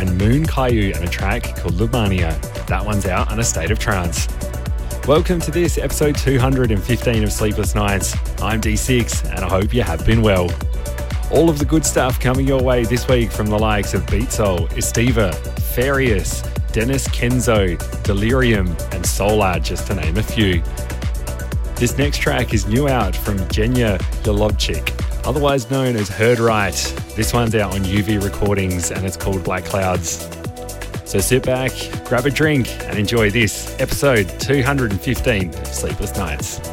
And Moon Kyoo and a track called Limania. That one's out on a state of trance. Welcome to this episode 215 of Sleepless Nights. I'm D6 and I hope you have been well. All of the good stuff coming your way this week from the likes of Beatsole, Estiva, Farius, Denis Kenzo, Delerium, and Solr, just to name a few. This next track is new out from Jenya Yolovchik, otherwise known as Heard Right. This one's out on UV Recordings and it's called Black Clouds. So sit back, grab a drink, and enjoy this episode 215 of Sleepless Nights.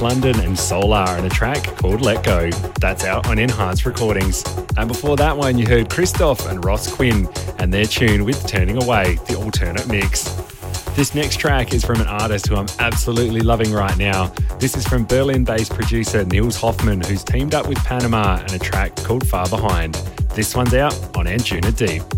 Lundin and Solr and a track called Let Go. That's out on Enhanced Recordings. And before that one, you heard Cristoph and Ross Quinn and their tune with Turning Away, the alternate mix. This next track is from an artist who I'm absolutely loving right now. This is from Berlin based producer Nils Hoffmann, who's teamed up with Panama and a track called Far Behind. This one's out on Anjuna Deep.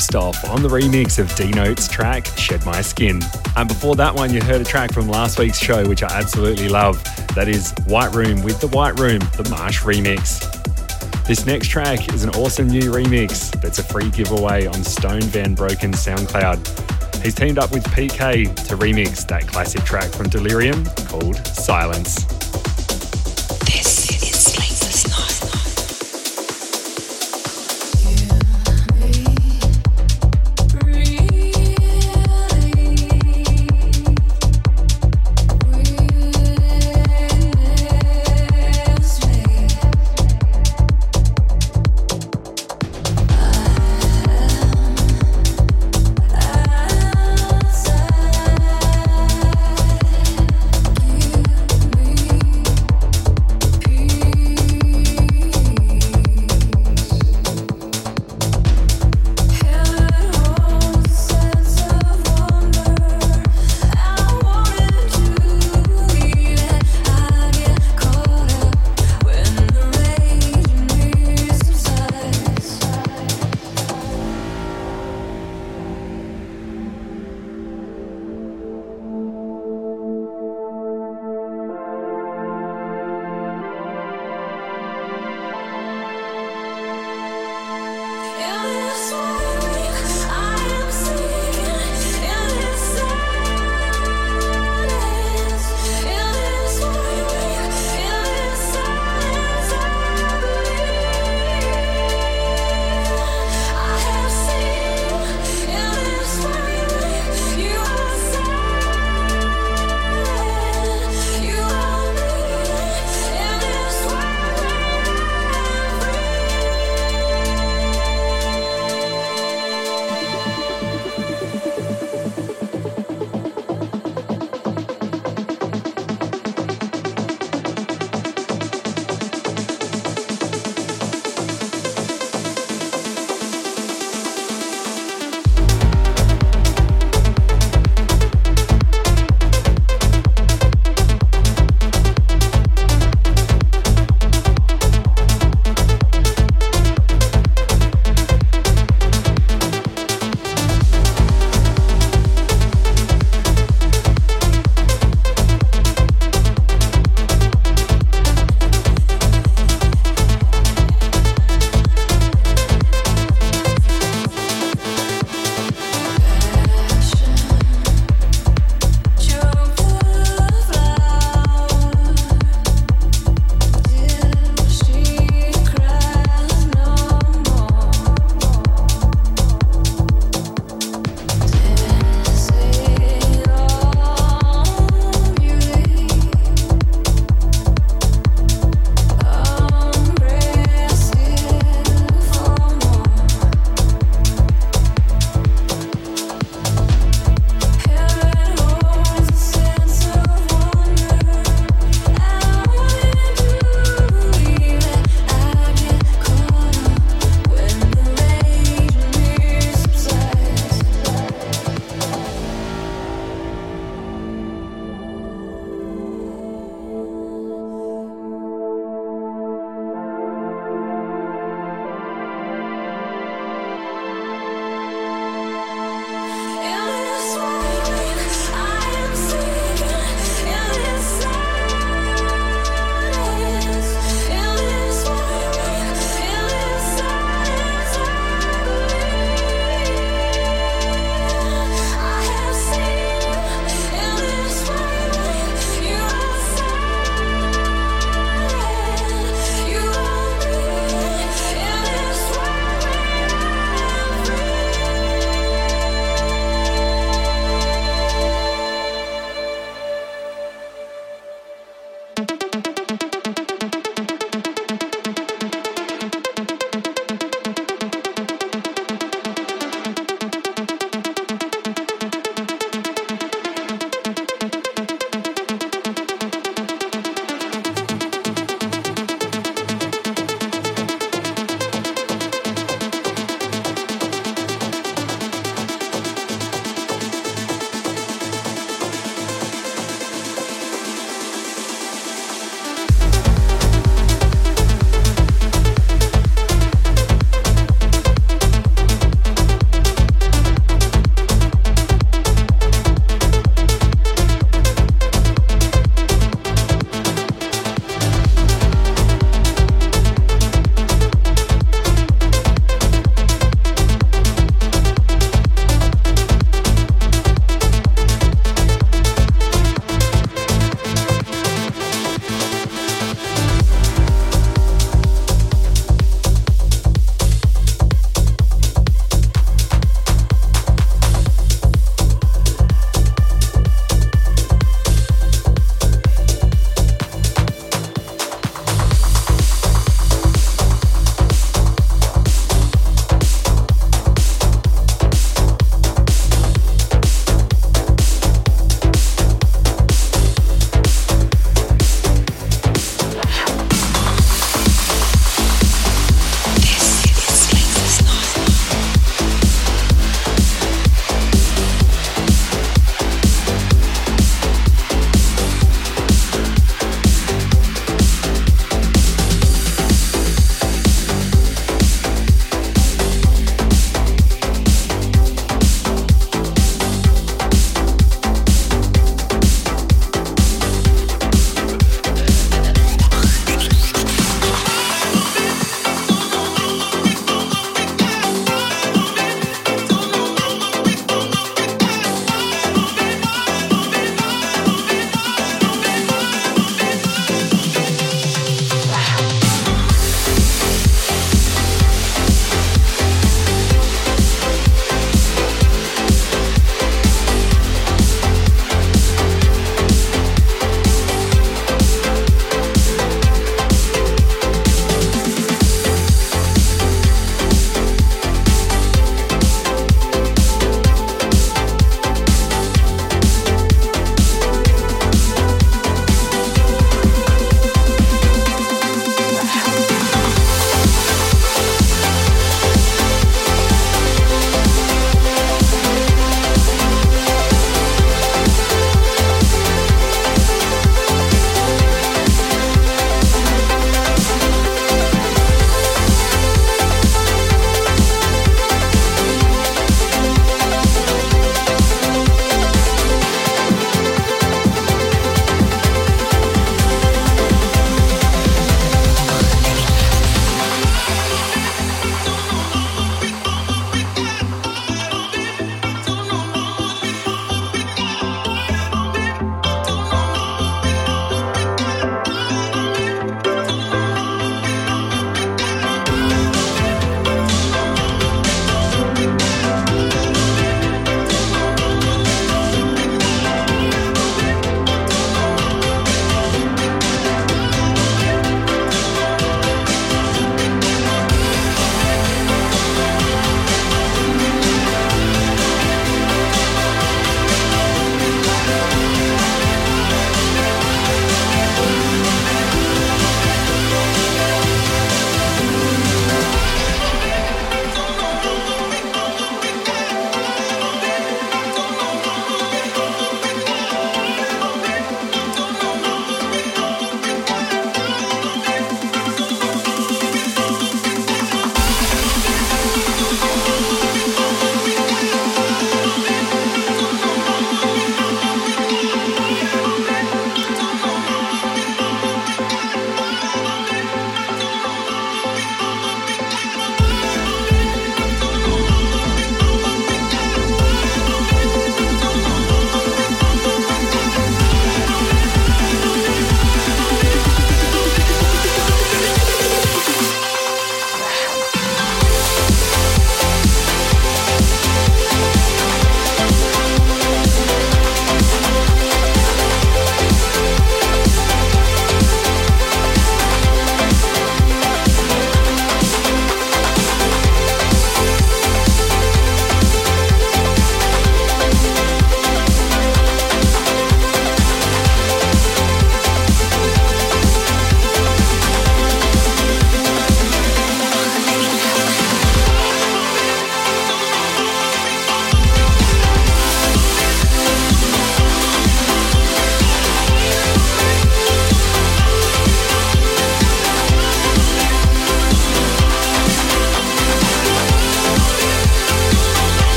Cristoph on the remix of D_Note's track Shed My Skin. And before that one, you heard a track from last week's show, which I absolutely love. That is Whiteroom with the Whiteroom, the Marsh remix. This next track is an awesome new remix that's a free giveaway on Stone Van Brooken SoundCloud. He's teamed up with PK to remix that classic track from Delerium called Silence.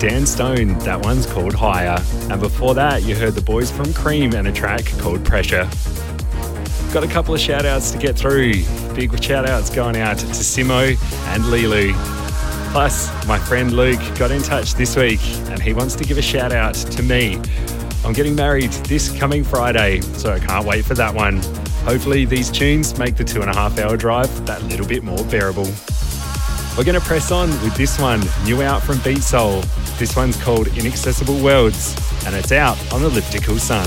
Dan Stone. That one's called Higher. And before that, you heard the boys from KREAM and a track called Pressure. Got a couple of shout outs to get through. Big shout outs going out to Simo and Lilu. Plus, my friend Luke got in touch this week and he wants to give a shout out to me. I'm getting married this coming Friday, so I can't wait for that one. Hopefully, these tunes make the two and a half hour drive that little bit more bearable. We're going to press on with this one, new out from Beatsole. This one's called Inaccessible Worlds, and it's out on Elliptical Sun.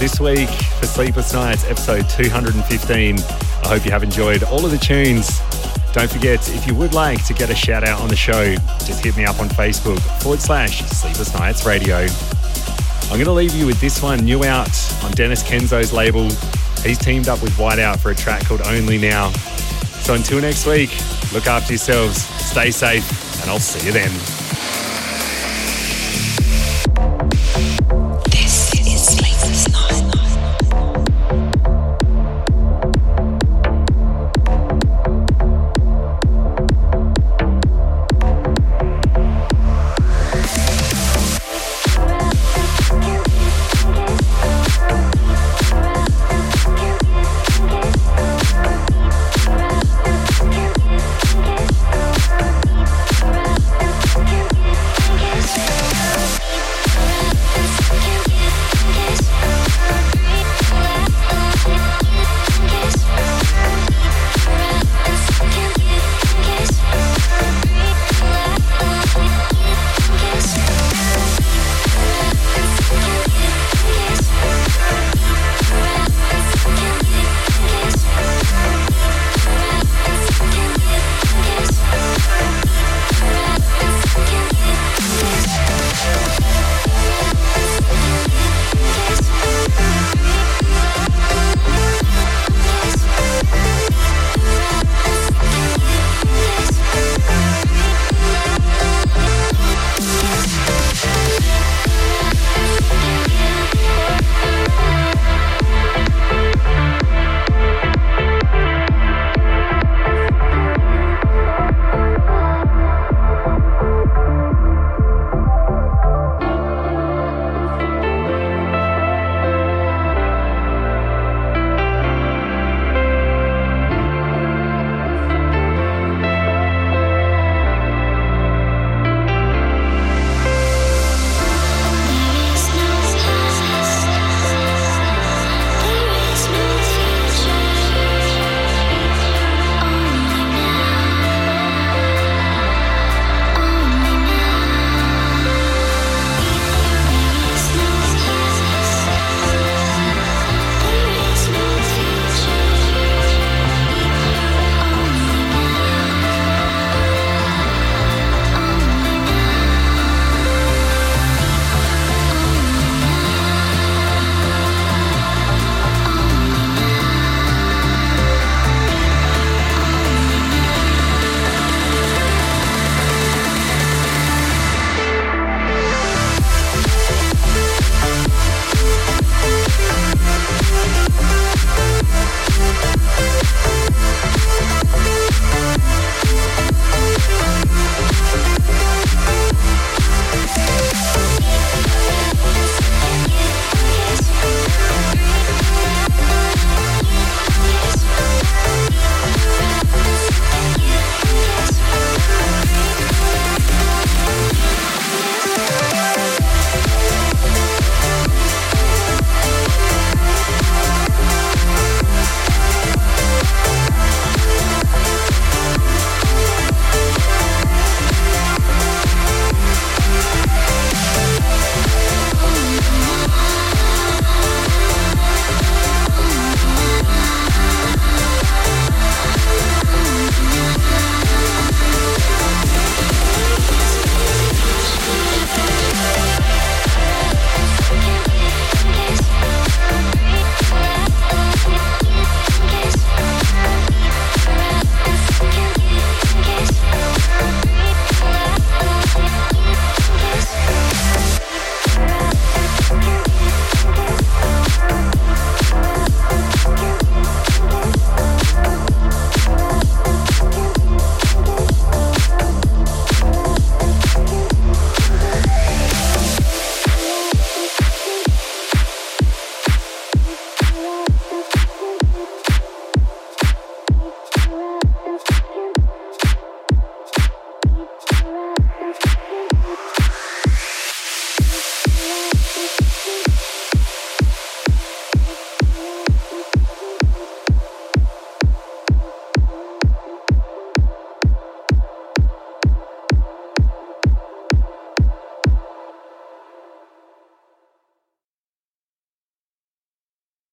This week for Sleepless Nights, episode 215. I hope you have enjoyed all of the tunes. Don't forget, if you would like to get a shout out on the show, just hit me up on Facebook forward slash Sleepless Nights Radio. I'm going to leave you with this one, new out on Denis Kenzo's label. He's teamed up with Whiteout for a track called Only Now. So until next week, look after yourselves, stay safe, and I'll see you then.